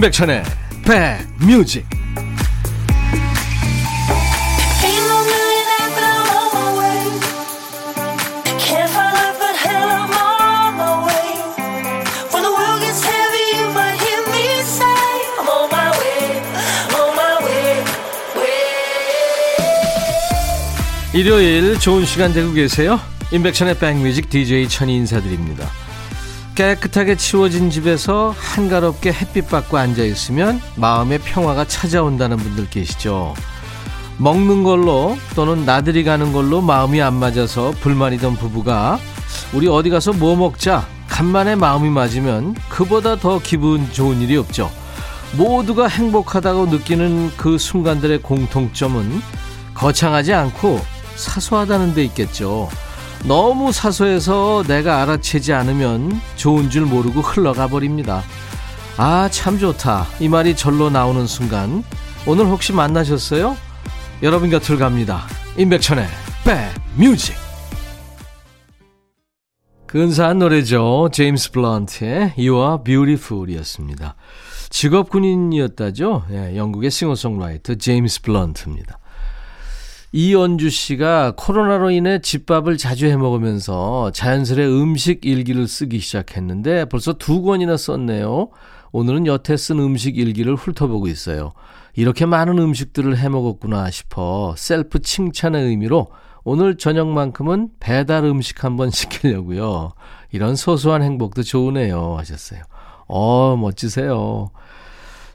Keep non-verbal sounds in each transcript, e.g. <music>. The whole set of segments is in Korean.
임백천의 백뮤직 일요일 좋은 시간 되고 계세요? 임백천의 백뮤직 DJ 천이 인사드립니다. 깨끗하게 치워진 집에서 한가롭게 햇빛 받고 앉아 있으면 마음의 평화가 찾아온다는 분들 계시죠. 먹는 걸로 또는 나들이 가는 걸로 마음이 안 맞아서 불만이던 부부가 우리 어디 가서 뭐 먹자 간만에 마음이 맞으면 그보다 더 기분 좋은 일이 없죠. 모두가 행복하다고 느끼는 그 순간들의 공통점은 거창하지 않고 사소하다는 데 있겠죠. 너무 사소해서 내가 알아채지 않으면 좋은 줄 모르고 흘러가 버립니다. 아, 참 좋다. 이 말이 절로 나오는 순간 오늘 혹시 만나셨어요? 여러분 곁을 갑니다. 임백천의 백뮤직 근사한 노래죠. 제임스 블런트의 You Are Beautiful이었습니다. 직업 군인이었다죠. 예, 영국의 싱어송라이터 제임스 블런트입니다. 이연주 씨가 코로나로 인해 집밥을 자주 해 먹으면서 자연스레 음식 일기를 쓰기 시작했는데 벌써 두 권이나 썼네요. 오늘은 여태 쓴 음식 일기를 훑어보고 있어요. 이렇게 많은 음식들을 해 먹었구나 싶어 셀프 칭찬의 의미로 오늘 저녁만큼은 배달 음식 한번 <laughs> 시키려고요. 이런 소소한 행복도 좋으네요. 하셨어요. 어, 멋지세요.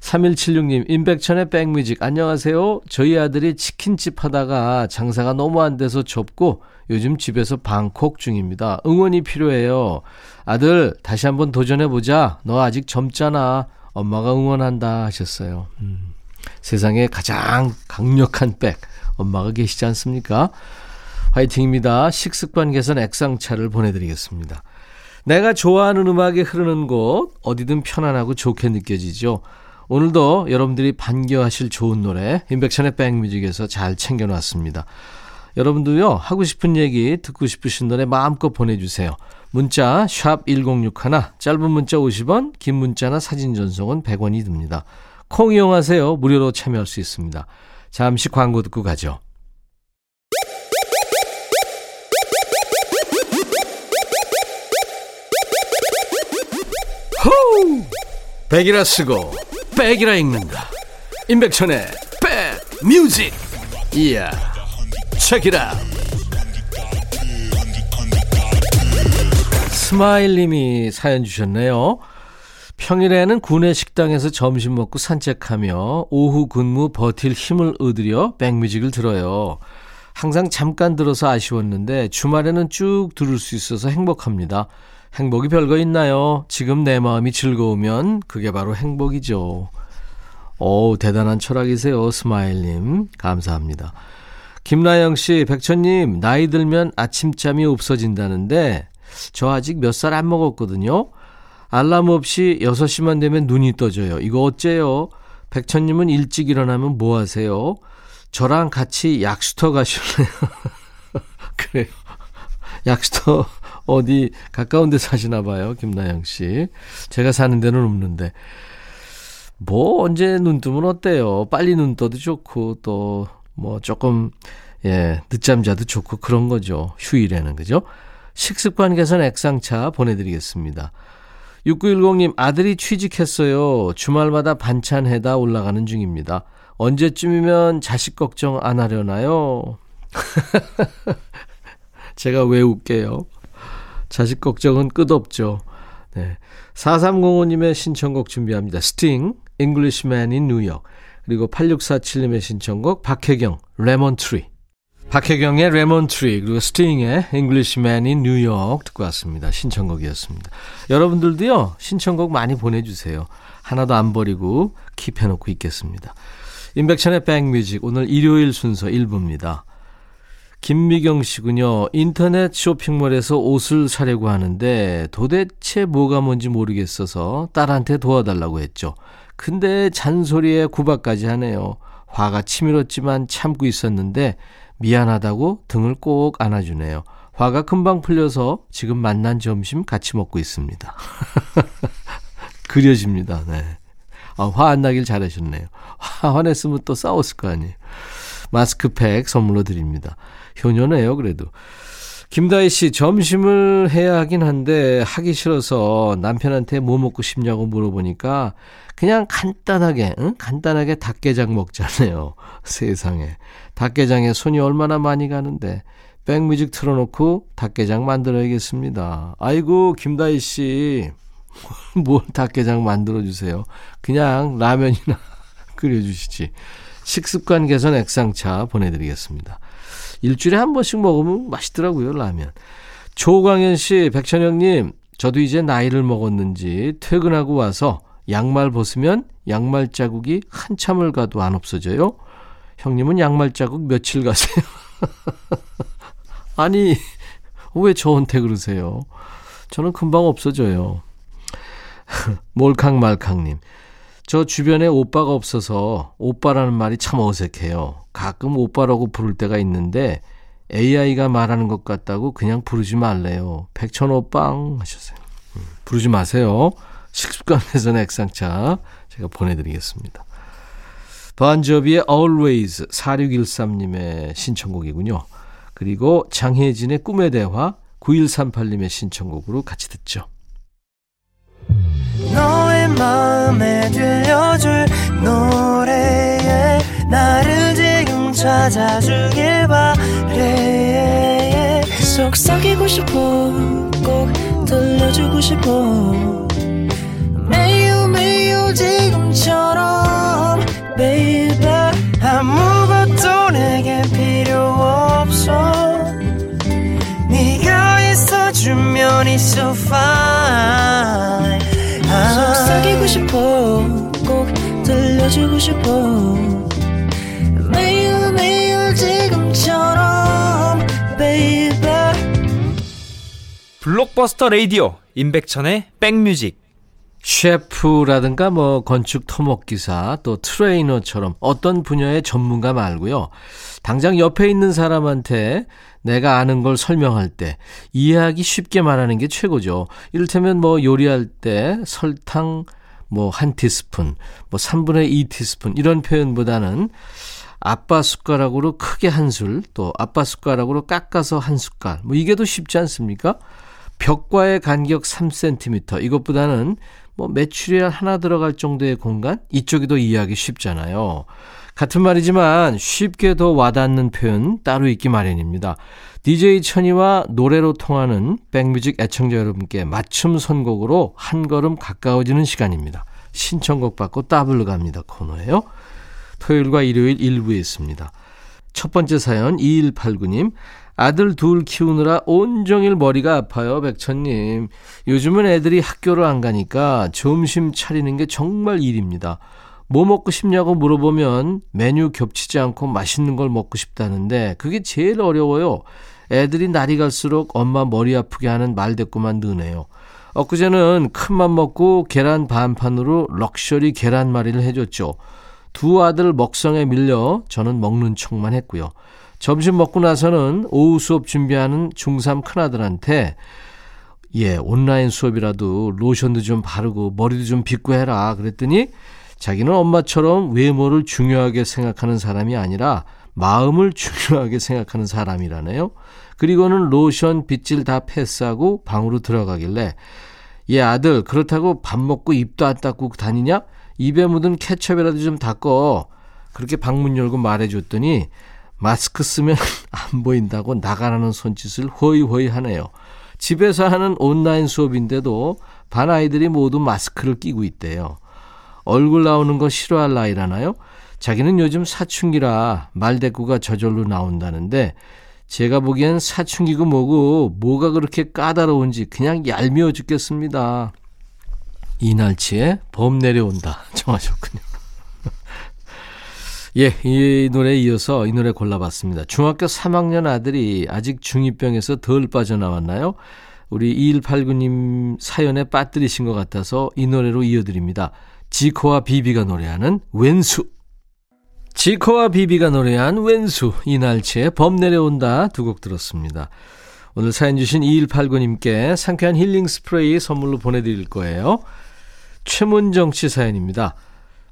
3176님, 임백천의 백뮤직, 안녕하세요. 저희 아들이 치킨집 하다가 장사가 너무 안 돼서 접고 요즘 집에서 방콕 중입니다. 응원이 필요해요. 아들, 다시 한번 도전해보자. 너 아직 젊잖아. 엄마가 응원한다 하셨어요. 음, 세상에 가장 강력한 백, 엄마가 계시지 않습니까? 화이팅입니다. 식습관 개선 액상차를 보내드리겠습니다. 내가 좋아하는 음악이 흐르는 곳, 어디든 편안하고 좋게 느껴지죠. 오늘도 여러분들이 반겨하실 좋은 노래 인백션의 백뮤직에서 잘 챙겨놨습니다. 여러분도요 하고 싶은 얘기 듣고 싶으신 노래 마음껏 보내주세요. 문자 샵 1061, 짧은 문자 50원, 긴 문자나 사진 전송은 100원이 듭니다. 콩 이용하세요. 무료로 참여할 수 있습니다. 잠시 광고 듣고 가죠. 호우! 백이라 쓰고 백이라 읽는다. 임백천의 백 뮤직. 이야 책이라. 스마일님이 사연 주셨네요. 평일에는 구내 식당에서 점심 먹고 산책하며 오후 근무 버틸 힘을 얻으려 백뮤직을 들어요. 항상 잠깐 들어서 아쉬웠는데 주말에는 쭉 들을 수 있어서 행복합니다 행복이 별거 있나요? 지금 내 마음이 즐거우면 그게 바로 행복이죠. 오, 대단한 철학이세요, 스마일님. 감사합니다. 김나영 씨, 백천님, 나이 들면 아침잠이 없어진다는데, 저 아직 몇 살 안 먹었거든요? 알람 없이 6시만 되면 눈이 떠져요. 이거 어째요? 백천님은 일찍 일어나면 뭐 하세요? 저랑 같이 약수터 가실래요? <laughs> 그래요. 약수터 어디 가까운 데 사시나 봐요. 김나영 씨. 제가 사는 데는 없는데. 뭐 언제 눈 뜨면 어때요? 빨리 눈 떠도 좋고 또 뭐 조금 예, 늦잠 자도 좋고 그런 거죠. 휴일에는 그죠? 식습관 개선 액상차 보내 드리겠습니다. 6910님 아들이 취직했어요. 주말마다 반찬 해다 올라가는 중입니다. 언제쯤이면 자식 걱정 안 하려나요? <laughs> 제가 왜 웃게요? 자식 걱정은 끝없죠. 네. 4305님의 신청곡 준비합니다. 스팅, Englishman in New York. 그리고 8647님의 신청곡 박혜경, 레몬 트리. 박혜경의 레몬 트리 그리고 스팅의 in New York 듣고 왔습니다. 신청곡이었습니다. 여러분들도요. 신청곡 많이 보내주세요. 하나도 안 버리고 킵해놓고 있겠습니다. 인백천의 백뮤직 오늘 일요일 순서 1부입니다. 김미경 씨군요. 인터넷 쇼핑몰에서 옷을 사려고 하는데 도대체 뭐가 뭔지 모르겠어서 딸한테 도와달라고 했죠. 근데 잔소리에 구박까지 하네요. 화가 치밀었지만 참고 있었는데 미안하다고 등을 꼭 안아주네요. 화가 금방 풀려서 지금 만난 점심 같이 먹고 있습니다. <laughs> 그려집니다. 네. 아, 화 안 나길 잘하셨네요. 화, 화냈으면 또 싸웠을 거 아니에요. 마스크팩 선물로 드립니다. 효녀네요, 그래도. 김다희 씨, 점심을 해야 하긴 한데 하기 싫어서 남편한테 뭐 먹고 싶냐고 물어보니까 그냥 간단하게, 응? 간단하게 닭게장 먹잖아요. <laughs> 세상에. 닭게장에 손이 얼마나 많이 가는데 백뮤직 틀어놓고 닭게장 만들어야겠습니다. 아이고, 김다희 씨. <laughs> 뭘 닭게장 만들어주세요. 그냥 라면이나 <laughs> 끓여주시지. 식습관 개선 액상차 보내드리겠습니다. 일주일에 한 번씩 먹으면 맛있더라고요, 라면. 조광현 씨, 백천영님, 저도 이제 나이를 먹었는지 퇴근하고 와서 양말 벗으면 양말 자국이 한참을 가도 안 없어져요? 형님은 양말 자국 며칠 가세요? <laughs> 아니, 왜 저한테 그러세요? 저는 금방 없어져요. <laughs> 몰캉말캉님. 저 주변에 오빠가 없어서 오빠라는 말이 참 어색해요. 가끔 오빠라고 부를 때가 있는데 AI가 말하는 것 같다고 그냥 부르지 말래요. 백천오빵 하셨어요. 음, 부르지 마세요. 식습관 개선 액상차 제가 보내드리겠습니다. 반저비의 Always 4613님의 신청곡이군요. 그리고 장혜진의 꿈의 대화 9138님의 신청곡으로 같이 듣죠. 너 의 마음에 들려줄 노래에 나를 지금 찾아주길 바래. 속삭이고 싶어 꼭 들려주고 싶어 들려주고 싶어 매일 매일 지금처럼 baby 블록버스터 레이디오 임백천의 백뮤직 셰프라든가 뭐 건축 토목기사 또 트레이너처럼 어떤 분야의 전문가 말고요. 당장 옆에 있는 사람한테 내가 아는 걸 설명할 때 이해하기 쉽게 말하는 게 최고죠. 이를테면 뭐 요리할 때 설탕 뭐 한 티스푼, 뭐 3분의 2 티스푼 이런 표현보다는 아빠 숟가락으로 크게 한 술, 또 아빠 숟가락으로 깎아서 한 숟갈. 뭐 이게 더 쉽지 않습니까? 벽과의 간격 3cm 이것보다는 뭐 메추리알 하나 들어갈 정도의 공간 이쪽이 더 이해하기 쉽잖아요. 같은 말이지만 쉽게 더 와닿는 표현 따로 있기 마련입니다. DJ 천이와 노래로 통하는 백뮤직 애청자 여러분께 맞춤 선곡으로 한 걸음 가까워지는 시간입니다. 신청곡 받고 따블로 갑니다 코너예요. 토요일과 일요일 일부에 있습니다. 첫 번째 사연 2189님 아들 둘 키우느라 온종일 머리가 아파요, 백천님. 요즘은 애들이 학교를 안 가니까 점심 차리는 게 정말 일입니다. 뭐 먹고 싶냐고 물어보면 메뉴 겹치지 않고 맛있는 걸 먹고 싶다는데 그게 제일 어려워요. 애들이 날이 갈수록 엄마 머리 아프게 하는 말대꾸만 느네요. 엊그제는 큰맘 먹고 계란 반판으로 럭셔리 계란말이를 해줬죠. 두 아들 먹성에 밀려 저는 먹는 척만 했고요. 점심 먹고 나서는 오후 수업 준비하는 중3 큰아들한테 예, 온라인 수업이라도 로션도 좀 바르고 머리도 좀 빗고 해라. 그랬더니 자기는 엄마처럼 외모를 중요하게 생각하는 사람이 아니라 마음을 <laughs> 중요하게 생각하는 사람이라네요. 그리고는 로션 빗질 다 패스하고 방으로 들어가길래 얘 아들 그렇다고 밥 먹고 입도 안 닦고 다니냐? 입에 묻은 케첩이라도 좀 닦어. 그렇게 방문 열고 말해줬더니 마스크 쓰면 <laughs> 안 보인다고 나가라는 손짓을 호이호이 하네요. 집에서 하는 온라인 수업인데도 반 아이들이 모두 마스크를 끼고 있대요. 얼굴 나오는 거 싫어할 나이라나요? 자기는 요즘 사춘기라 말대꾸가 저절로 나온다는데 제가 보기엔 사춘기고 뭐고 뭐가 그렇게 까다로운지 그냥 얄미워 죽겠습니다. 이날치에 범 내려온다 <laughs> 정하셨군요. <laughs> 예, 이 노래에 이어서 이 노래 골라봤습니다. 중학교 3학년 아들이 아직 중2병에서 덜 빠져나왔나요? 우리 2189님 사연에 빠뜨리신 것 같아서 이 노래로 이어드립니다. 지코와 비비가 노래하는 왼수. 지코와 비비가 노래한 왼수. 이날치에 범 내려온다 두 곡 들었습니다. 오늘 사연 주신 2189님께 상쾌한 힐링 스프레이 선물로 보내드릴 거예요. 최문정 씨 사연입니다.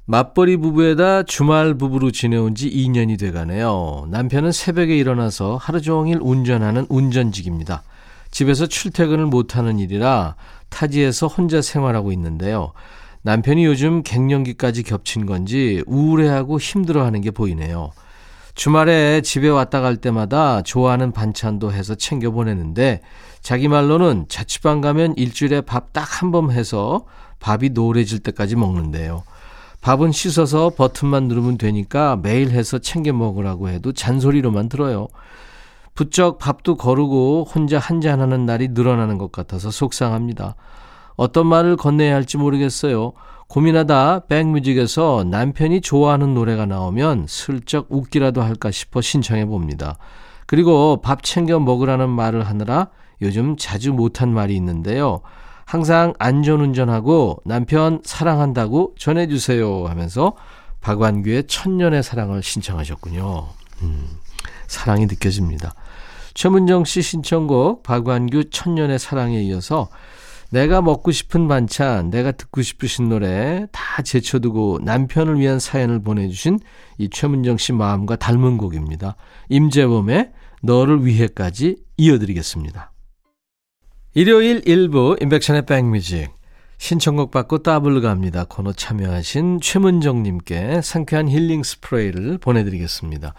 맞벌이 부부에다 주말 부부로 지내온 지 2년이 돼가네요. 남편은 새벽에 일어나서 하루 종일 운전하는 운전직입니다. 집에서 출퇴근을 못하는 일이라 타지에서 혼자 생활하고 있는데요. 남편이 요즘 갱년기까지 겹친 건지 우울해하고 힘들어하는 게 보이네요. 주말에 집에 왔다 갈 때마다 좋아하는 반찬도 해서 챙겨 보내는데 자기 말로는 자취방 가면 일주일에 밥 딱 한 번 해서 밥이 노래질 때까지 먹는데요. 밥은 씻어서 버튼만 누르면 되니까 매일 해서 챙겨 먹으라고 해도 잔소리로만 들어요. 부쩍 밥도 거르고 혼자 한잔하는 날이 늘어나는 것 같아서 속상합니다. 어떤 말을 건네야 할지 모르겠어요. 고민하다 백뮤직에서 남편이 좋아하는 노래가 나오면 슬쩍 웃기라도 할까 싶어 신청해 봅니다. 그리고 밥 챙겨 먹으라는 말을 하느라 요즘 자주 못한 말이 있는데요. 항상 안전운전하고 남편 사랑한다고 전해주세요 하면서 박완규의 천년의 사랑을 신청하셨군요. 음, 사랑이 느껴집니다. 최문정 씨 신청곡 박완규 천년의 사랑에 이어서 내가 먹고 싶은 반찬, 내가 듣고 싶으신 노래 다 제쳐두고 남편을 위한 사연을 보내주신 이 최문정 씨 마음과 닮은 곡입니다. 임재범의 너를 위해까지 이어드리겠습니다. 일요일 1부 인백션의 백뮤직 신청곡 받고 따블로 갑니다. 코너 참여하신 최문정님께 상쾌한 힐링 스프레이를 보내드리겠습니다.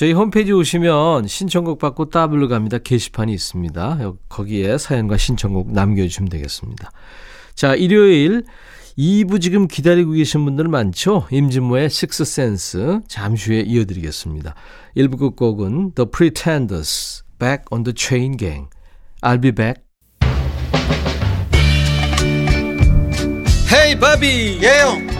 저희 홈페이지 오시면 신청곡 받고 따블로 갑니다. 게시판이 있습니다. 거기에 사연과 신청곡 남겨주시면 되겠습니다. 자, 일요일 2부 지금 기다리고 계신 분들 많죠? 임진모의 식스센스 잠시 후에 이어드리겠습니다. 1부 끝곡은 The Pretenders, Back on the Chain Gang. I'll be back. 헤이 바비 예영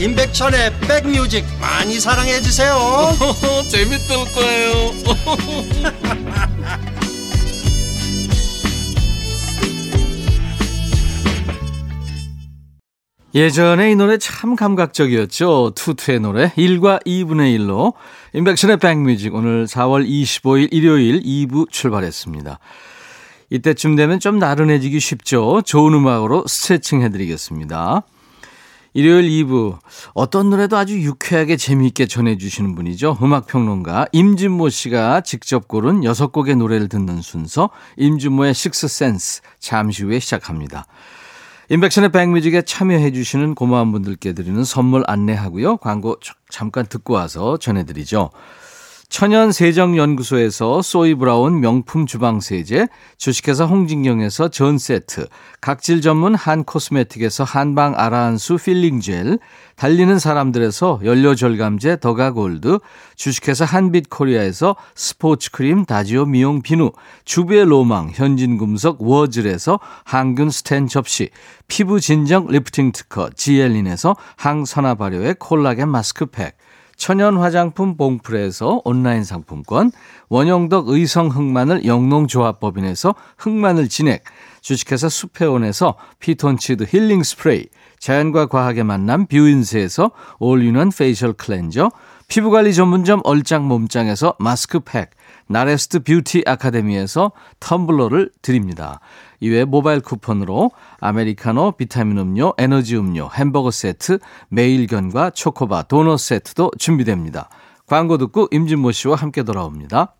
임백천의 백뮤직 많이 사랑해 주세요. <laughs> 재밌을 거예요. <laughs> 예전에 이 노래 참 감각적이었죠. 투투의 노래 1과 2분의 1로 임백천의 백뮤직 오늘 4월 25일 일요일 2부 출발했습니다. 이때쯤 되면 좀 나른해지기 쉽죠. 좋은 음악으로 스트레칭 해드리겠습니다. 일요일 2부 어떤 노래도 아주 유쾌하게 재미있게 전해주시는 분이죠. 음악평론가 임진모 씨가 직접 고른 6곡의 노래를 듣는 순서 임진모의 식스센스 잠시 후에 시작합니다. 인백션의 백뮤직에 참여해 주시는 고마운 분들께 드리는 선물 안내하고요. 광고 잠깐 듣고 와서 전해드리죠. 천연세정연구소에서 소이브라운 명품 주방세제, 주식회사 홍진경에서 전세트, 각질 전문 한 코스메틱에서 한방 아라한수 필링젤, 달리는 사람들에서 연료절감제 더가골드, 주식회사 한빛코리아에서 스포츠크림 다지오 미용 비누, 주부의 로망 현진금속 워즐에서 항균 스텐 접시, 피부 진정 리프팅 특허 지엘린에서 항산화 발효의 콜라겐 마스크팩, 천연 화장품 봉프레에서 온라인 상품권, 원형덕 의성 흑마늘 영농조합법인에서 흑마늘 진액, 주식회사 수페온에서 피톤치드 힐링 스프레이, 자연과 과학의 만남 뷰인스에서 all-in-one facial cleanser, 피부관리 전문점 얼짱 몸짱에서 마스크팩, 나레스트 뷰티 아카데미에서 텀블러를 드립니다. 이외에 모바일 쿠폰으로 아메리카노, 비타민 음료, 에너지 음료, 햄버거 세트, 매일견과 초코바, 도넛 세트도 준비됩니다. 광고 듣고 임진모 씨와 함께 돌아옵니다.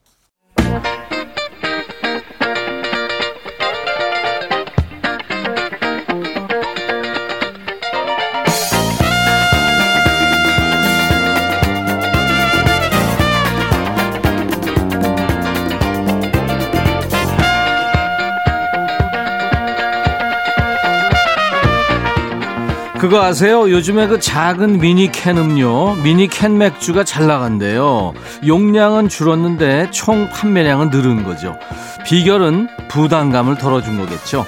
그거 아세요? 요즘에 그 작은 미니캔 음료, 미니캔 맥주가 잘 나간대요. 용량은 줄었는데 총 판매량은 늘은 거죠. 비결은 부담감을 덜어준 거겠죠.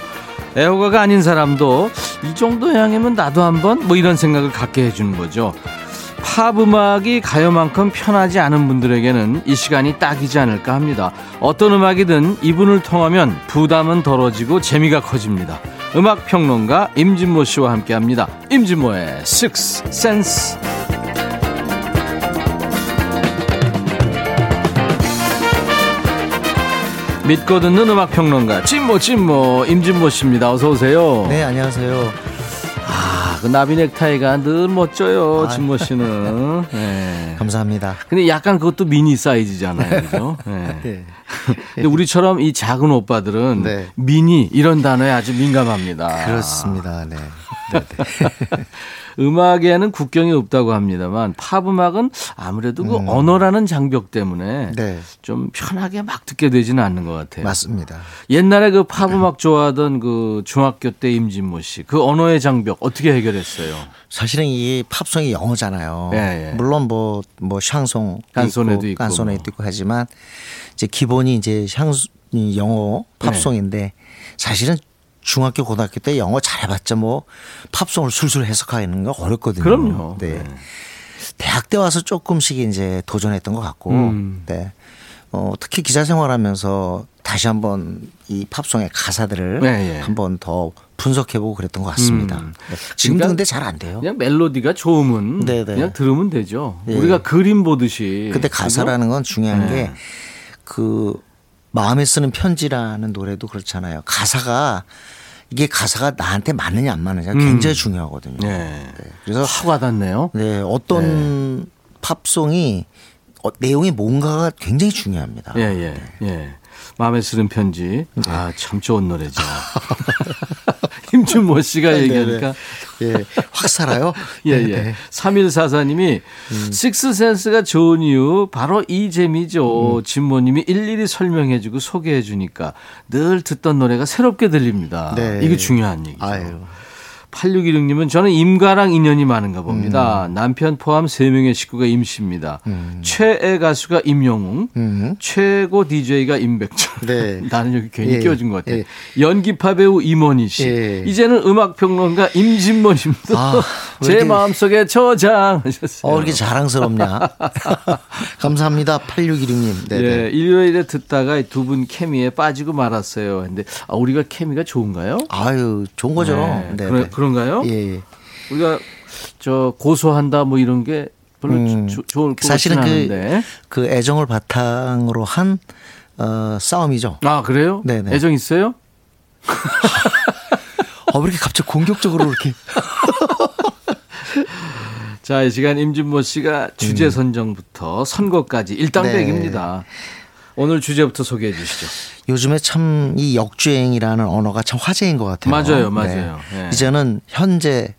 애호가가 아닌 사람도 이 정도 향이면 나도 한번 뭐 이런 생각을 갖게 해주는 거죠. 팝 음악이 가요만큼 편하지 않은 분들에게는 이 시간이 딱이지 않을까 합니다. 어떤 음악이든 이분을 통하면 부담은 덜어지고 재미가 커집니다. 음악 평론가 임진모 씨와 함께 합니다. 임진모의 Six Sense. 믿고 듣는 음악 평론가 진모 진모 임진모 씨입니다. 어서 오세요. 네, 안녕하세요. 아, 그 나비 넥타이가 늘 멋져요, 진모 씨는. <laughs> 네. 감사합니다. 근데 약간 그것도 미니 사이즈잖아요, 그죠? <laughs> 네. 네. 근데 우리처럼 이 작은 오빠들은 네. 미니 이런 단어에 아주 민감합니다. 그렇습니다. 네. 네, 네. <laughs> 음악에는 국경이 없다고 합니다만 팝 음악은 아무래도 그 언어라는 장벽 때문에 음. 네. 좀 편하게 막 듣게 되지는 않는 것 같아요. 맞습니다. 옛날에 그 팝 음악 좋아하던 그 중학교 때 임진모 씨, 그 언어의 장벽 어떻게 해결했어요? 사실은 이 팝송이 영어잖아요. 예, 예. 물론 뭐, 뭐, 샹송. 깐소네도 있고 깐소네도 뭐. 있고 하지만 이제 기본이 이제 샹, 이 영어 팝송인데 네. 사실은 중학교, 고등학교 때 영어 잘해봤자 뭐 팝송을 술술 해석하는 거 어렵거든요. 그럼요. 네. 네. 대학 때 와서 조금씩 이제 도전했던 것 같고, 음. 네. 어, 특히 기자 생활하면서 다시 한번 이 팝송의 가사들을 네, 예. 한번 더 분석해보고 그랬던 것 같습니다. 음. 네. 지금도 그러니까 근데 잘 안 돼요. 그냥 멜로디가 좋으면 네, 네. 그냥 들으면 되죠. 예. 우리가 그림 보듯이. 근데 가사라는 건 중요한 네. 게그 마음에 쓰는 편지라는 노래도 그렇잖아요. 가사가 이게 가사가 나한테 맞느냐 안 맞느냐 굉장히 중요하거든요. 네. 네. 그래서 확 와닿네요. 네, 어떤 팝송이 어, 내용이 뭔가가 굉장히 중요합니다. 예, 예, 예. 마음에 쓰는 편지. 네. 아, 참 좋은 노래죠. <laughs> 임준모 씨가 얘기하니까. 예, 확 살아요. <laughs> 예, 네, 예. 네. 3144님이 식스센스가 좋은 이유 바로 이 재미죠. 음. 진모님이 일일이 설명해주고 소개해주니까 늘 듣던 노래가 새롭게 들립니다. 네. 이게 중요한 얘기죠. 아유. 8616님은 저는 임가랑 인연이 많은가 봅니다. 음. 남편 포함 3명의 식구가 임씨입니다. 최애 가수가 임영웅, 음. 최고 DJ가 임백천. 네. <laughs> 나는 여기 괜히 예, 끼워준 것 같아. 예. 연기파 배우 임원희 씨. 예. 이제는 음악평론가 임진모 님도 아, <laughs> 왜제 이렇게- 마음속에 저장하셨어요. 어, 이렇게 자랑스럽냐. <laughs> 감사합니다. 8616님. 네, 예, 네. 일요일에 듣다가 두 분 케미에 빠지고 말았어요. 근데 아, 우리가 케미가 좋은가요? 아유, 좋은 거죠. 네, 네. 그러, 네. 그런가요? 예, 예. 우리가 저 고소한다 뭐 이런 게 별로 음, 조- 좋을 것 사실은 같지는 그, 않은데. 그 애정을 바탕으로 한 어, 싸움이죠. 아 그래요? 네네. 애정 있어요? 어, 왜 이렇게 갑자기 공격적으로 이렇게. <laughs> 자, 이 시간 임진모 씨가 주제 선정부터 선거까지 일당백입니다. 네. 오늘 주제부터 소개해 주시죠. 요즘에 참 이 역주행이라는 언어가 참 화제인 것 같아요. 맞아요, 맞아요. 예. 이제는 현재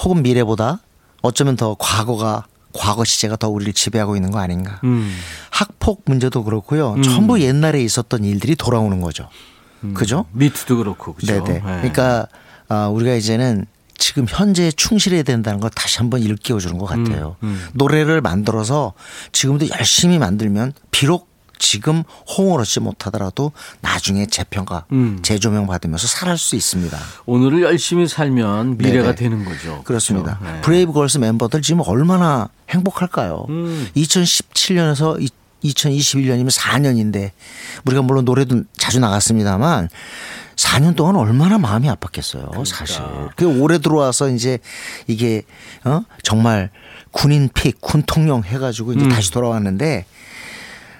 혹은 미래보다 어쩌면 더 과거가 과거 시제가 더 우리를 지배하고 있는 거 아닌가. 음. 학폭 문제도 그렇고요. 전부 옛날에 있었던 일들이 돌아오는 거죠. 그죠? 미투도 그렇고 그죠? 네네. 예. 그러니까 아, 우리가 이제는 지금 현재에 충실해야 된다는 걸 다시 한번 일깨워 주는 것 같아요. 음, 노래를 만들어서 지금도 열심히 만들면 비록 지금 호응을 얻지 못하더라도 나중에 재평가, 음. 재조명 받으면서 살아갈 수 있습니다. 오늘을 열심히 살면 미래가 네네. 되는 거죠. 그렇습니다. 그렇죠? 네. 브레이브 걸스 멤버들 지금 얼마나 행복할까요? 음. 2017년에서 2021년이면 4년인데 우리가 물론 노래도 자주 나갔습니다만 4년 동안 얼마나 마음이 아팠겠어요, 그러니까. 사실. 그 올해 들어와서 이제 이게 어 정말 군인 픽, 군통령 해가지고 음. 이제 다시 돌아왔는데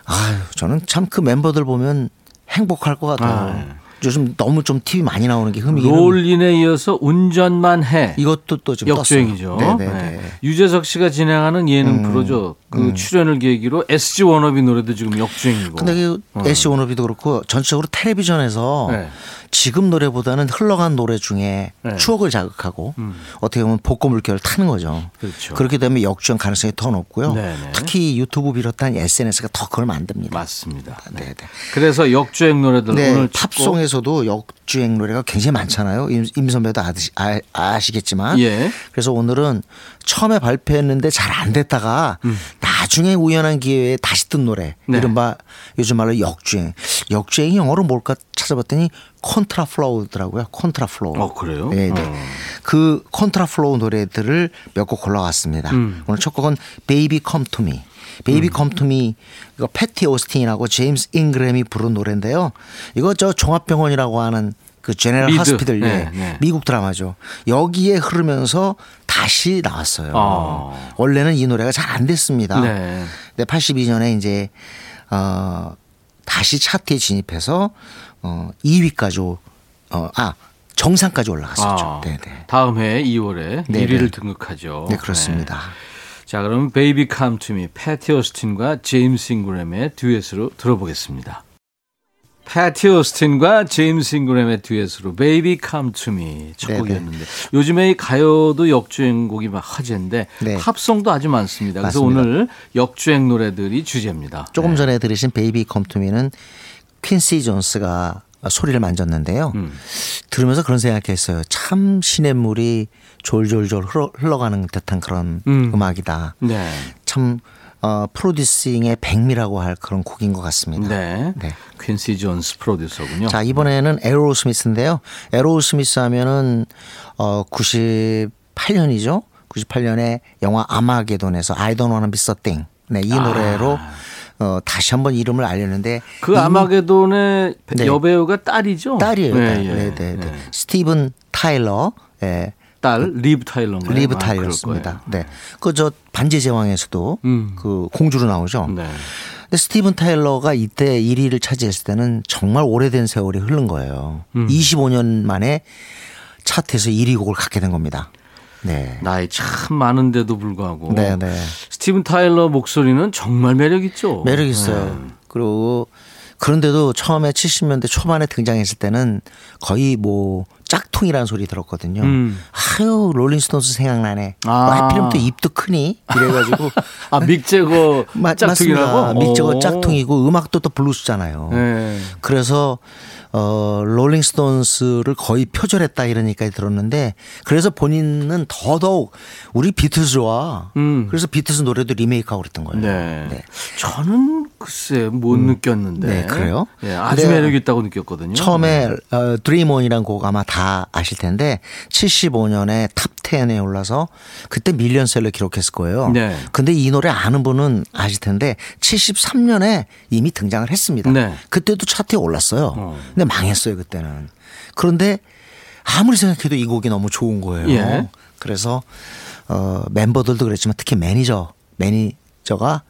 아유 저는 참 그 멤버들 보면 행복할 것 같아요. 아, 네. 요즘 너무 좀 TV 많이 나오는 게 흠이 롤린에 이어서 운전만 해. 이것도 또좀 역주행이죠. 떴어요. 네네네. 네. 유재석 씨가 진행하는 예능 프로죠. 그 출연을 계기로 SG 워너비 노래도 지금 역주행이고. 근데 그 애쉬 워너비도 그렇고 전체적으로 텔레비전에서 네. 지금 노래보다는 흘러간 노래 중에 네. 추억을 자극하고 어떻게 보면 복고 물결을 타는 거죠. 그렇죠. 렇게 되면 역주행 가능성이 더 높고요. 네네. 특히 유튜브 비롯한 SNS가 더 그걸 만듭니다. 맞습니다. 네. 네, 네. 그래서 역주행 노래들 네, 오늘 팝송에서도 역주행 노래가 굉장히 많잖아요. 임, 임 선배도 아시, 아, 아시겠지만. 예. 그래서 오늘은 처음에 발표했는데 잘 안 됐다가 음. 나 중에 우연한 기회에 다시 뜬 노래 네. 이른바 요즘 말로 역주행 역주행이 영어로 뭘까 찾아봤더니 contraflow더라고요 contraflow 어, 그래요? 네, 네. 어. 그 contraflow 노래들을 몇 곡 골라왔습니다 음. 오늘 첫 곡은 Baby Come to Me Baby Come to Me 이거 패티 오스틴하고 제임스 잉그램이 부른 노래인데요 이거 저 종합병원이라고 하는 그 General 미드. Hospital 예, 네, 네. 미국 드라마죠. 여기에 흐르면서 다시 나왔어요. 아. 원래는 이 노래가 잘 안 됐습니다. 네. 근데 82년에 이제 어 다시 차트에 진입해서 어 2위까지 어아 정상까지 올라갔었죠. 아, 네, 네. 다음 해 2월에 네, 1위를 네. 등극하죠. 네, 그렇습니다. 네. 자, 그럼 Baby Come to Me 패티 오스틴과 제임스 잉그램의 듀엣으로 들어보겠습니다. 패티 오스틴과 제임스 잉그램의 듀엣으로 Baby Come to Me 첫 네, 곡이었는데 요즘에 이 가요도 역주행곡이 막 화제인데 네. 팝송도 아주 많습니다. 그래서 맞습니다. 오늘 역주행 노래들이 주제입니다. 조금 네. 전에 들으신 Baby Come to Me는 퀸시 존스가 소리를 만졌는데요. 음. 들으면서 그런 생각했어요. 참 시냇물이 졸졸졸 흘러, 흘러가는 듯한 그런 음. 음. 악이다 네. 참 어, producing의 백미라고 할 그런 곡인 것 같습니다. 네. 네. 퀸시 존스 프로듀서군요. 자 이번에는 에어로스미스인데요. 에어로스미스 하면은 어 98년이죠. 98년에 영화 아마게돈에서 I Don't Wanna Miss a Thing. 네, 이 노래로 어 다시 한번 이름을 알렸는데 그 이 아마게돈의 네. 여배우가 딸이죠? 딸이에요. 네, 딸. 예. 네, 네, 네. 네. 스티븐 타일러. 예. 딸 리브 타일러인가요? 리브 아, 타일러였습니다. 네. 그 저 반지의 제왕에서도 음. 그 공주로 나오죠. 네. 근데 스티븐 타일러가 이때 1위를 차지했을 때는 정말 오래된 세월이 흐른 거예요. 음. 25년 만에 차트에서 1위 곡을 갖게 된 겁니다. 네. 나이 참 많은데도 불구하고 네, 네. 스티븐 타일러 목소리는 정말 매력 있죠. 매력 있어요. 네. 그리고 그런데도 처음에 70년대 초반에 등장했을 때는 거의 뭐 짝퉁이라는 소리 들었거든요. 음. 아유 롤링스톤스 생각나네. 아. 뭐 하필이면 또 입도 크니 이래가지고 <laughs> 아 믹 재거 <laughs> 마- 짝퉁이라고? 오. 짝퉁이고 음악도 또 블루스잖아요. 네. 그래서 어 롤링스톤스를 거의 표절했다 이런 얘기까지 들었는데 그래서 본인은 더더욱 우리 비틀즈와 음. 그래서 비틀즈 노래도 리메이크하고 그랬던 거예요. 네. 네. 저는 글쎄 못 느꼈는데. 네, 그래요? 네, 아주 매력 있다고 느꼈거든요. 처음에 네. 어, Dream On이라는 곡 아마 다 아실 텐데 75년에 top 10에 올라서 그때 밀리언셀러 기록했을 거예요. 네. 근데 이 노래 아는 분은 아실 텐데 73년에 이미 등장을 했습니다. 네. 그때도 차트에 올랐어요. 어. 근데 망했어요 그때는. 그런데 아무리 생각해도 이 곡이 너무 좋은 거예요. 예. 그래서 어, 멤버들도 그랬지만 특히 매니저 매니저가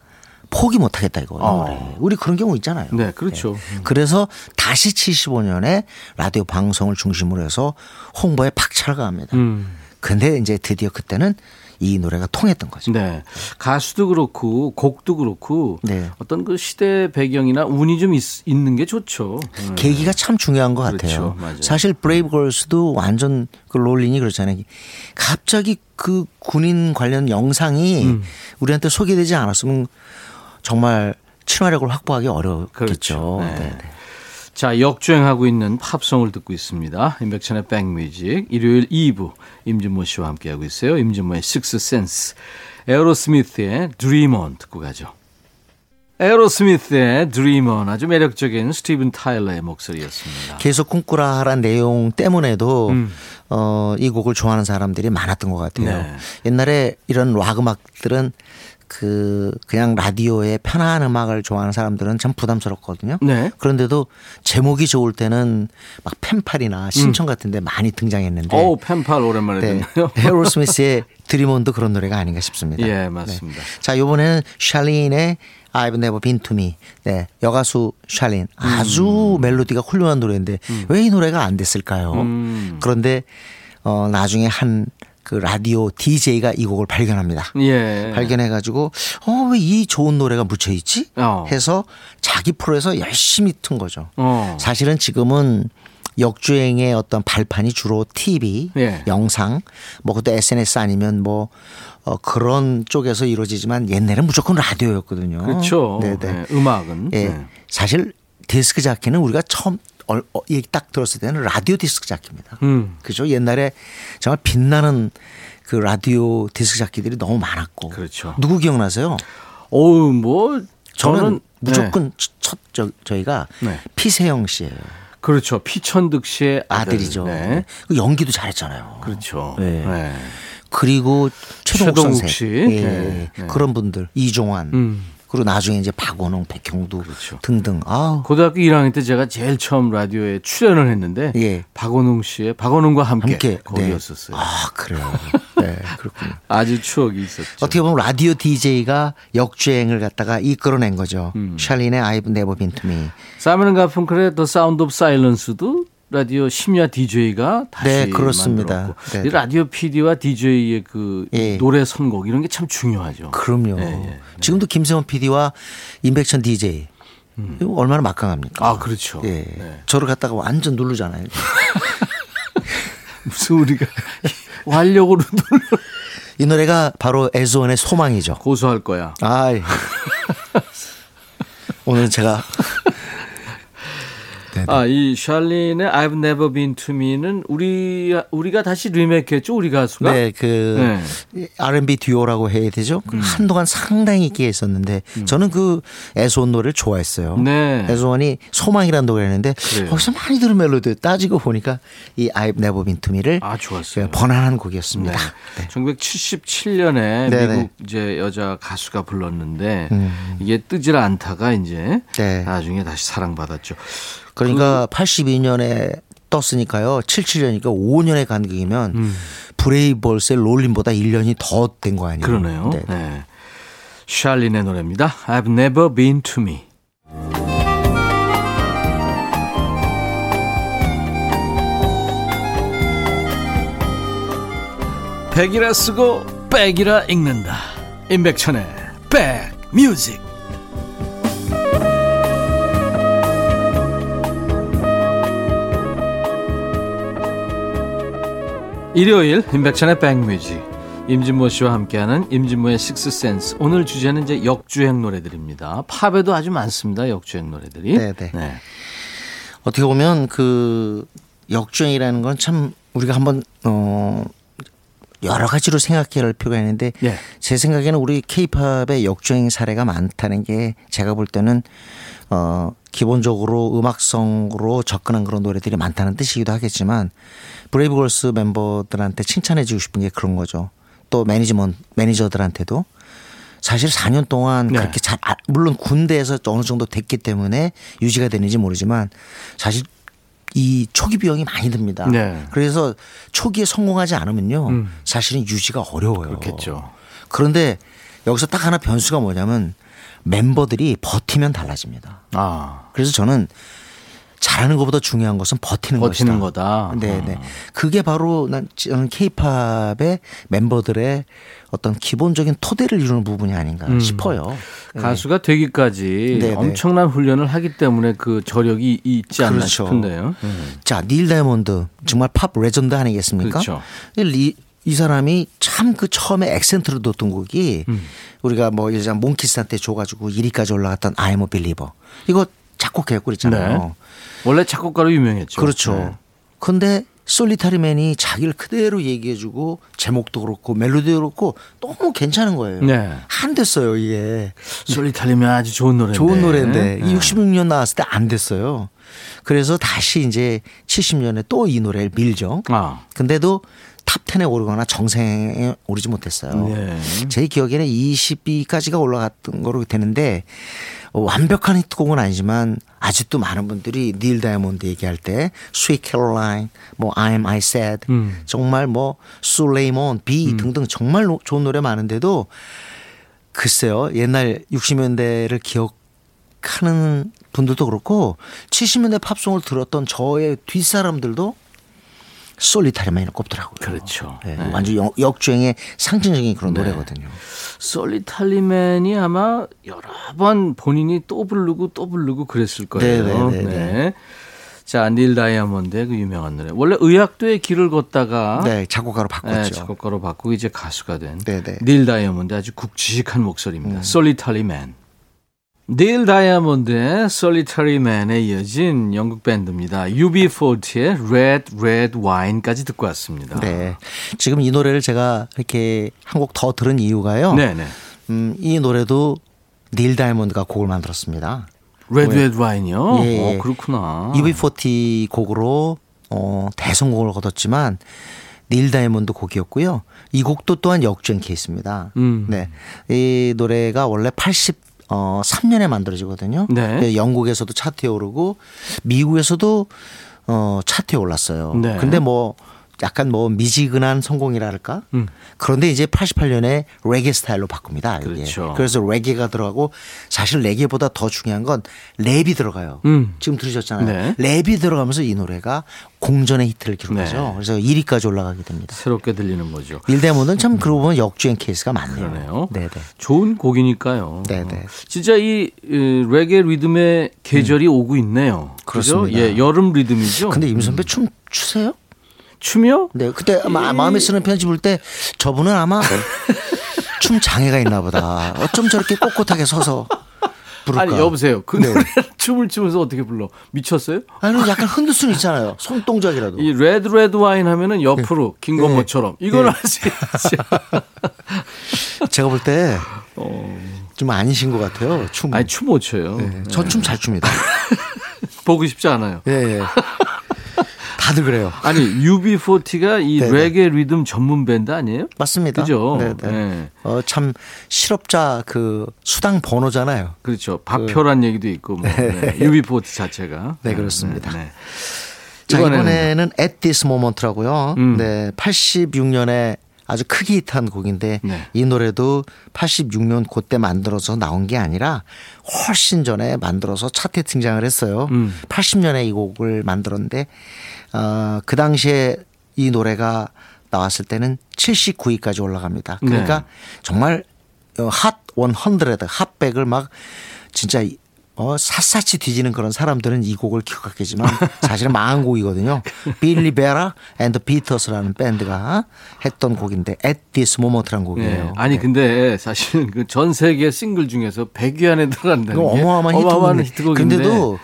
포기 못하겠다 이거. 어. 우리 그런 경우 있잖아요. 네, 그렇죠. 네. 그래서 다시 75년에 라디오 방송을 중심으로 해서 홍보에 박차를 가합니다. 음. 근데 이제 드디어 그때는 이 노래가 통했던 거죠. 네. 가수도 그렇고 곡도 그렇고 네. 어떤 그 시대 배경이나 운이 좀 있, 는게 좋죠. 음. 계기가 참 중요한 것 그렇죠. 같아요. 맞아요. 사실 브레이브 걸스도 완전 그 Rollin'이 그렇잖아요. 갑자기 그 군인 관련 영상이 음. 우리한테 소개되지 않았으면 정말 친화력을 확보하기 어렵겠죠. 그렇죠. 네. 네, 네. 자, 역주행하고 있는 팝송을 듣고 있습니다. 임백천의 백뮤직 일요일 2부 임진모 씨와 함께하고 있어요. 임진모의 Sixth Sense. 에어로스미스의 On 듣고 가죠. 에어로스미스의 On 아주 매력적인 스티븐 타일러의 목소리였습니다. 계속 꿈꾸라 하란 내용 때문에도 음. 어, 이 곡을 좋아하는 사람들이 많았던 것 같아요. 네. 옛날에 이런 락 음악들은 그 그냥 라디오의 편안한 음악을 좋아하는 사람들은 참 부담스럽거든요. 네. 그런데도 제목이 좋을 때는 막 펜팔이나 신청 같은 데 많이 등장했는데 음. 어우, 펜팔 오랜만에 네. 듣네요. <laughs> 헤로스미스의 드림온도 그런 노래가 아닌가 싶습니다. 예, 맞습니다. 네. 자, 요번에는 샬린의 I've Never Been To Me. 네. 여가수 샬린. 아주 멜로디가 훌륭한 노래인데 왜이 노래가 안 됐을까요? 음. 그런데 어 나중에 한 그 라디오 DJ가 이 곡을 발견합니다. 예. 발견해가지고 어 왜 이 좋은 노래가 묻혀 있지? 어. 해서 자기 프로에서 열심히 튼 거죠. 어. 사실은 지금은 역주행의 어떤 발판이 주로 TV, 예. 영상, 뭐 그것도 SNS 아니면 뭐 어, 그런 쪽에서 이루어지지만 옛날엔 무조건 라디오였거든요. 그렇죠. 네네. 네, 음악은. 예. 네. 사실 디스크 자키는 우리가 처음 얼- 어, 딱 들었을 때는 라디오 디스크 자키입니다. 음. 그죠? 옛날에 정말 빛나는 그 라디오 디스크 자키들이 너무 많았고. 그렇죠. 누구 기억나세요? 어우, 뭐, 저는, 저는. 무조건 네. 첫 저, 저희가 네. 피세영 씨예요. 그렇죠. 피천득 씨의 아들. 아들이죠. 네. 그 연기도 잘했잖아요. 그렇죠. 네. 네. 그리고 최동욱, 최동욱 선생, 씨. 예, 네. 네. 그런 분들, 이종환, 음. 그리고 나중에 이제 박원홍, 백형도 그렇죠. 등등. 아, 고등학교 1학년 때 제가 제일 처음 라디오에 출연을 했는데 예. 박원웅 씨의 박원웅과 함께, 함께 거기였었어요. 네. 아 그래요. <laughs> 네, 그렇군요. 아주 추억이 있었죠. 어떻게 보면 라디오 DJ가 역주행을 갖다가 이끌어낸 거죠. 음. 샬린의 I've Never Been to Me. 사이먼 가펑클의 The Sound of Silence도 라디오 심야 DJ가 다시 네, 그렇습니다. 만들었고 네. 라디오 PD와 DJ의 그 예. 노래 선곡 이런 게 참 중요하죠. 그럼요. 예, 예. 지금도 김세원 PD와 임백천 DJ 이거 얼마나 막강합니까? 아 그렇죠. 예. 네. 저를 갖다가 완전 누르잖아요. <laughs> 무슨 우리가 <laughs> 완력으로 놀이 노래가 바로 에즈원의 소망이죠. 고소할 거야. 아이. <laughs> 오늘 제가 아, 이 샬린의 I've Never Been to Me는 우리 우리가 다시 리메이크했죠, 우리 가수가. 네, 그 네. R&B 듀오라고 해야 되죠. 그 한동안 상당히 인기가 있었는데 저는 그 에스원 노래를 좋아했어요. 네. 에스원이 소망이라는 그래요. 거기서 많이 들은 멜로디 따지고 보니까 이 I've Never Been to Me를 아, 좋았어요. 번안한 곡이었습니다. 네. 1977년에 네네. 미국 이제 여자 가수가 불렀는데 이게 뜨질 않다가 이제 음. 네. 나중에 다시 사랑받았죠. 그러니까 82년에 떴으니까요. 77년이니까 5년의 간격이면 음. 브레이볼스의 롤린보다 1년이 더 된 거 아니에요? 그러네요. 네. 네. 샬린의 노래입니다. I've never been to me. 백이라 쓰고 백이라 읽는다. 임백천의 백뮤직. 일요일 임백천의 백뮤직 임진모 씨와 함께하는 임진모의 식스센스 오늘 주제는 이제 역주행 노래들입니다. 팝에도 아주 많습니다. 역주행 노래들이. 네, 네. 어떻게 보면 그 역주행이라는 건 참 우리가 한번 어 여러 가지로 생각해야 할 필요가 있는데 예. 제 생각에는 우리 케이팝의 역주행 사례가 많다는 게 제가 볼 때는 어 기본적으로 음악성으로 접근한 그런 노래들이 많다는 뜻이기도 하겠지만 브레이브걸스 멤버들한테 칭찬해 주고 싶은 게 그런 거죠. 또 매니지먼 매니저들한테도 사실 4년 동안 네. 그렇게 잘 아, 물론 군대에서 어느 정도 됐기 때문에 유지가 되는지 모르지만 사실 이 초기 비용이 많이 듭니다. 네. 그래서 초기에 성공하지 않으면요. 음. 사실은 유지가 어려워요. 그렇겠죠. 그런데 여기서 딱 하나 변수가 뭐냐면 멤버들이 버티면 달라집니다. 아, 그래서 저는 잘하는 것보다 중요한 것은 버티는, 버티는 것이다. 거다. 네, 아. 네. 그게 바로 난 저는 케이팝의 멤버들의 어떤 기본적인 토대를 이루는 부분이 아닌가 음. 싶어요. 가수가 되기까지 네, 네. 엄청난 훈련을 하기 때문에 그 저력이 있지 않나 그렇죠. 싶은데요. 음. 자, 닐 다이몬드 정말 팝 레전드 아니겠습니까? 그렇죠. 이, 이 사람이 참 그 처음에 액센트를 뒀던 곡이 음. 우리가 뭐 예를 들면 몽키스한테 줘가지고 1위까지 올라갔던 I'm a Believer 이거 작곡했고 그랬잖아요. 네. 원래 작곡가로 유명했죠. 그렇죠. 네. 근데 Solitary Man이 자기를 그대로 얘기해주고 제목도 그렇고 멜로디도 그렇고 너무 괜찮은 거예요. 네. 안 됐어요 이게. Solitary Man 아주 좋은 노래인데. 좋은 노래인데 네. 66년 나왔을 때 안 됐어요. 그래서 다시 이제 70년에 또 이 노래를 밀죠. 아, 근데도 탑 10에 오르거나 정상에 오르지 못했어요. 네. 제 기억에는 20위까지가 올라갔던 거로 되는데 어, 완벽한 히트곡은 아니지만 아직도 많은 분들이 닐 다이아몬드 얘기할 때 Sweet Caroline, 뭐 I Am I Said, 음. 정말 뭐 Soolaimon, Be 등등 정말 노- 좋은 노래 많은데도 글쎄요 옛날 60년대를 기억하는 분들도 그렇고 70년대 팝송을 들었던 저의 뒷사람들도 솔리타리만이 꼽더라고요. 그렇죠. 네, 네. 완전 역, 역주행의 상징적인 그런 노래거든요. 솔리탈리맨이 아마 여러 번 본인이 또 부르고 또 부르고 그랬을 거예요. 네, 네, 네, 네. 자, 닐 다이아몬드의 그 유명한 노래. 원래 의학도의 길을 걷다가 네, 작곡가로 바꿨죠. 네, 작곡가로 바꾸고 이제 가수가 된 네, 네. 닐 다이아몬드 아주 굵직한 목소리입니다. 음. 솔리타리맨. 닐 다이아몬드의 Solitary Man에 이어진 영국 밴드입니다. UB40의 Red Red Wine까지 듣고 왔습니다. 네. 지금 이 노래를 제가 이렇게 한 곡 더 들은 이유가요. 네, 네. 음, 이 노래도 닐 다이몬드가 곡을 만들었습니다. Red Red Wine이요? 예, 예. 어, 그렇구나. UB40 곡으로 어, 대성공을 거뒀지만 닐 다이몬드 곡이었고요. 이 곡도 또한 역주행 케이스입니다. 음. 네. 이 노래가 원래 80 어, 3년에 만들어지거든요. 네. 영국에서도 차트에 오르고 미국에서도 어, 차트에 올랐어요. 네. 근데 뭐 약간 뭐 미지근한 성공이랄까? 음. 그런데 이제 88년에 레게 스타일로 바꿉니다. 이게. 그렇죠. 그래서 레게가 들어가고 사실 레게보다 더 중요한 건 랩이 들어가요. 음. 지금 들으셨잖아요. 네. 랩이 들어가면서 이 노래가 공전의 히트를 기록하죠. 네. 그래서 1위까지 올라가게 됩니다. 새롭게 들리는 거죠. 일대모는 참 그러고 보면 역주행 케이스가 많네요. 그러네요. 네네. 좋은 곡이니까요. 네네. 어. 진짜 이 어, 레게 리듬의 계절이 오고 있네요. 음. 그렇습니다. 예, 여름 리듬이죠. 근데 임 선배 춤 추세요? 춤이요? 네. 그때 아마 마음에 쓰는 편지 볼 때 저분은 아마 춤 장애가 있나 보다. 어쩜 저렇게 꼿꼿하게 서서 부를까? 아니 여보세요. 그 네. 노래 <laughs> 춤을 추면서 어떻게 불러? 미쳤어요? 아니 약간 흔들 수는 있잖아요. <laughs> 손 동작이라도. 이 Red Red Wine 하면은 옆으로 네. 김건모처럼 이걸 할수 있지. <laughs> 제가 볼 때 좀 아니신 것 같아요. 춤. 아니 춤 못 춰요. 네. 저춤 잘 춥니다. 보고 싶지 않아요. 예, 예. 다들 그래요. 아니 UB40가 이 네네. 레게 리듬 전문 밴드 아니에요? 맞습니다. 그죠? 네. 어, 참 실업자 그 수당 번호잖아요. 그렇죠. 박표란 얘기도 있고 뭐 <laughs> 네. UB40 자체가. 네, 그렇습니다. 네, 네. 자, 이번에는 이번에는 At This Moment라고요. 음. 네, 86년에 아주 크게 히트한 곡인데 네. 이 노래도 86년 그때 만들어서 나온 게 아니라 훨씬 전에 만들어서 차트에 등장을 했어요. 음. 80년에 이 곡을 만들었는데 어, 그 당시에 이 노래가 나왔을 때는 79위까지 올라갑니다. 그러니까 네. 정말 어, 핫 100, 핫백을 막 진짜 이- 어, 샅샅이 뒤지는 그런 사람들은 이 곡을 기억하겠지만 사실은 망한 곡이거든요. <laughs> 빌리 베라 앤드 비터스라는 밴드가 했던 곡인데 At This Moment라는 네. 곡이에요. 아니 근데 사실은 그 전 세계 싱글 중에서 100위 안에 들어간다는 게 어마어마한 히트곡인데 근데도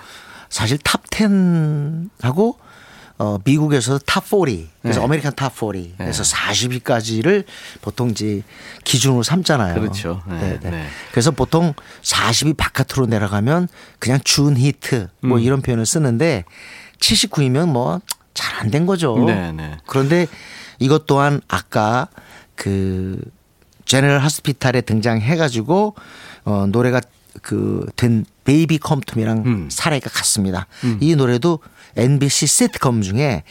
사실 탑 10하고 어, 미국에서 탑 40, 그래서 네. American Top 40, 그래서 40위까지를 보통 이제 기준으로 삼잖아요. 그렇죠. 네, 네. 그래서 보통 40위 바깥으로 내려가면 그냥 준 히트 뭐 음. 이런 표현을 쓰는데 79위면 뭐 잘 안 된 거죠. 네, 네. 그런데 이것 또한 아까 그 General Hospital에 등장해가지고 어 노래가 그 된 Baby Come to Me랑 음. 사례가 같습니다. 이 노래도 MBC 시트콤 중에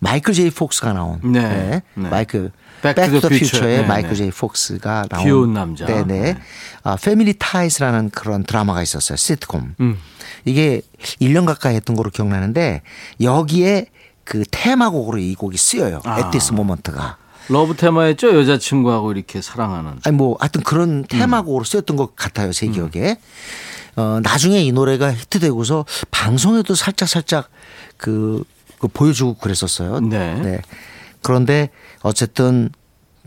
마이클 제이 폭스가 나온 네. 네. 마이클 to the Back to the. Future의 네, 마이클 네. 제이 폭스가 나온 귀여운 남자. 네네. 네. 아, Family Ties라는 그런 드라마가 있었어요. 시트콤. 음. 이게 1년 가까이 했던 거로 기억나는데 여기에 그 테마곡으로 이 곡이 쓰여요. 아. This Moment가. love 테마였죠 여자친구하고 이렇게 사랑하는. 아니 뭐 하여튼 그런 음. 테마곡으로 쓰였던 것 같아요. 제 기억에. 어, 나중에 이 노래가 히트되고서 방송에도 살짝 살짝 그, 그 보여주고 그랬었어요. 네. 그런데 어쨌든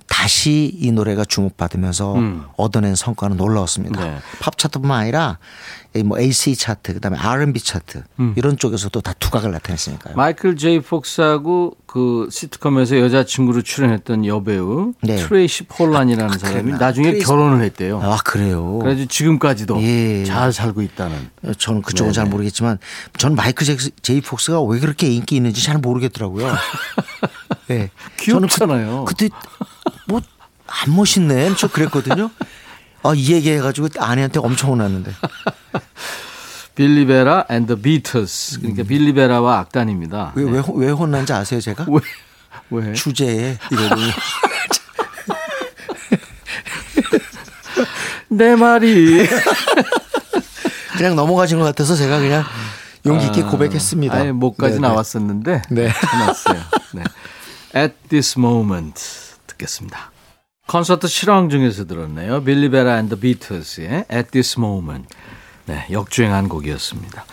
다시 이 노래가 주목받으면서 음. 얻어낸 성과는 놀라웠습니다. 네. 팝 차트뿐만 아니라 이 뭐 AC 차트, 그다음에 R&B 차트 음. 이런 쪽에서도 다 두각을 나타냈으니까요. 마이클 제이 폭스하고 그 시트콤에서 여자친구로 출연했던 여배우 네. 트레이시 폴란이라는 아, 사람이 그랬나? 나중에 트레이시- 결혼을 했대요. 아 그래요. 그래서 지금까지도 예. 잘 살고 있다는. 저는 그쪽은 잘 네네. 모르겠지만 저는 마이클 잭- 제이 폭스가 왜 그렇게 인기 있는지 잘 모르겠더라고요. <laughs> 네. 귀엽잖아요. 그, 그때 뭐 안 멋있네. 저 그랬거든요. 아, 이 얘기 해가지고 아내한테 엄청 혼났는데. 빌리베라 앤더 비터스. 그러니까 빌리베라와 악단입니다. 왜, 네. 왜, 왜 혼난지 아세요, 제가? <laughs> 왜? 왜? 주제에 이러더니. <laughs> 내 말이. 그냥 넘어가신 것 같아서 제가 그냥 용기 있게 고백했습니다. 아예 목까지 네, 네. 나왔었는데. 네. 해놨어요. 네. At this moment 듣겠습니다. 콘서트 실황 중에서 들었네요. 빌리베라 앤더 비터스의 At this moment. 네, 역주행한 곡이었습니다.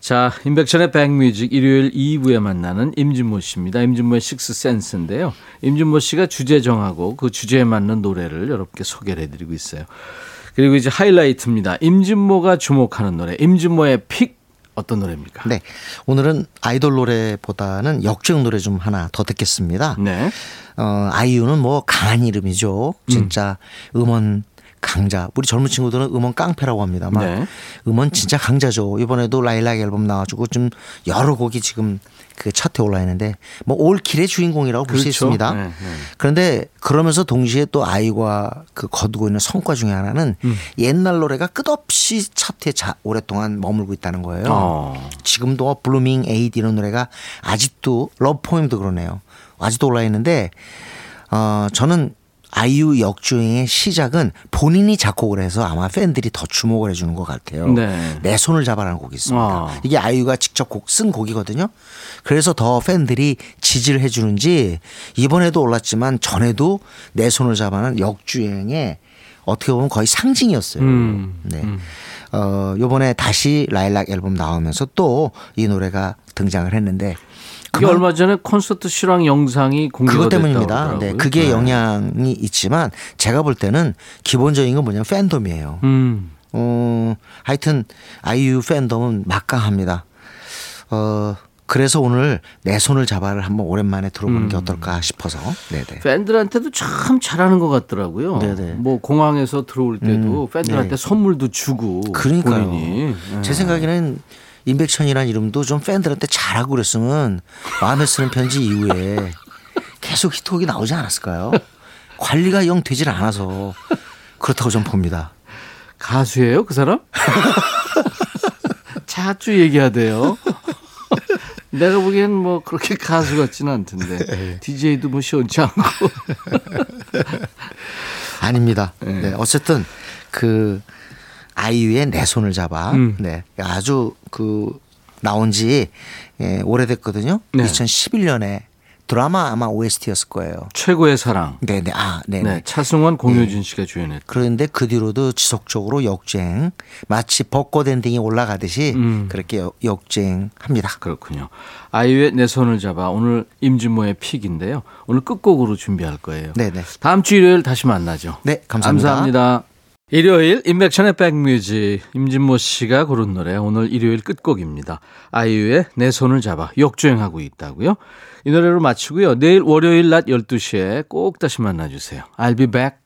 자, 임백천의 백뮤직 일요일 2부에 만나는 임진모 씨입니다. 임진모의 식스 센스인데요. 임진모 씨가 주제 정하고 그 주제에 맞는 노래를 여러분께 소개를 해드리고 있어요. 그리고 이제 하이라이트입니다. 임진모가 주목하는 노래. 임진모의 픽 어떤 노래입니까? 네. 오늘은 아이돌 노래보다는 역주행 노래 좀 하나 더 듣겠습니다. 네. 어, 아이유는 뭐 강한 이름이죠. 진짜 음 원 강자. 우리 젊은 친구들은 음원 깡패라고 합니다만 네. 음원 진짜 강자죠. 이번에도 라일락 앨범 나와주고 좀 여러 곡이 지금 그 차트에 올라 있는데 뭐 all kill의 주인공이라고 볼수 그렇죠. 있습니다. 네, 네. 그런데 그러면서 동시에 또 아이유가 그 거두고 있는 성과 중에 하나는 음. 옛날 노래가 끝없이 차트에 자, 오랫동안 머물고 있다는 거예요. 어. 지금도 Blueming eight도 이런 노래가 아직도 Love Poem도 그러네요. 아직도 올라 있는데 어 저는 아이유 역주행의 시작은 본인이 작곡을 해서 아마 팬들이 더 주목을 해주는 것 같아요. 네. 내 손을 잡아라는 곡이 있습니다. 아. 이게 아이유가 직접 곡 쓴 곡이거든요. 그래서 더 팬들이 지지를 해주는지 이번에도 올랐지만 전에도 내 손을 잡아는 역주행의 어떻게 보면 거의 상징이었어요. 음, 네. 어, 요번에 다시 라일락 앨범 나오면서 또 이 노래가 등장을 했는데 그게 얼마 전에 콘서트 실황 영상이 공개가 그것 때문입니다. 네, 그게 네. 영향이 있지만 제가 볼 때는 기본적인 건 뭐냐면 팬덤이에요. 음. 어, 하여튼 아이유 팬덤은 막강합니다. 어, 그래서 오늘 내 손을 잡아를 한번 오랜만에 들어보는 음. 게 어떨까 싶어서. 네네. 팬들한테도 참 잘하는 것 같더라고요. 네네. 음. 뭐 공항에서 들어올 때도 팬들한테 네. 선물도 주고 그러니까요. 본인이. 네. 제 생각에는 임백천이라는 이름도 좀 팬들한테 잘하고 그랬으면 마음에 쓰는 편지 이후에 계속 히트곡이 나오지 않았을까요? 관리가 영 되질 않아서 그렇다고 좀 봅니다. 가수예요, 그 사람? <laughs> 자주 얘기하대요. 내가 보기엔 뭐 그렇게 가수 같지는 않던데 DJ도 뭐 시원치 않고 아닙니다. 네. 어쨌든 그 아이유의 내 손을 잡아. 음. 네. 아주 그 나온 지 예, 오래됐거든요. 네. 2011년에 드라마 아마 OST였을 거예요. 최고의 사랑. 네, 네. 아, 네, 네. 네, 차승원, 공효진 씨가 주연했. 그런데 그 뒤로도 지속적으로 역주행 마치 벚꽃 엔딩이 올라가듯이 음. 그렇게 역- 역주행합니다. 그렇군요. 아이유의 내 손을 잡아 오늘 임진모의 픽인데요. 오늘 끝곡으로 준비할 거예요. 네, 네. 다음 주 일요일 다시 만나죠. 네, 감사합니다. 감사합니다. 일요일 인백천의 백뮤직 임진모 씨가 고른 노래 오늘 일요일 끝곡입니다. 아이유의 내 손을 잡아 역주행하고 있다고요. 이 노래로 마치고요. 내일 월요일 낮 12시에 꼭 다시 만나주세요. I'll be back.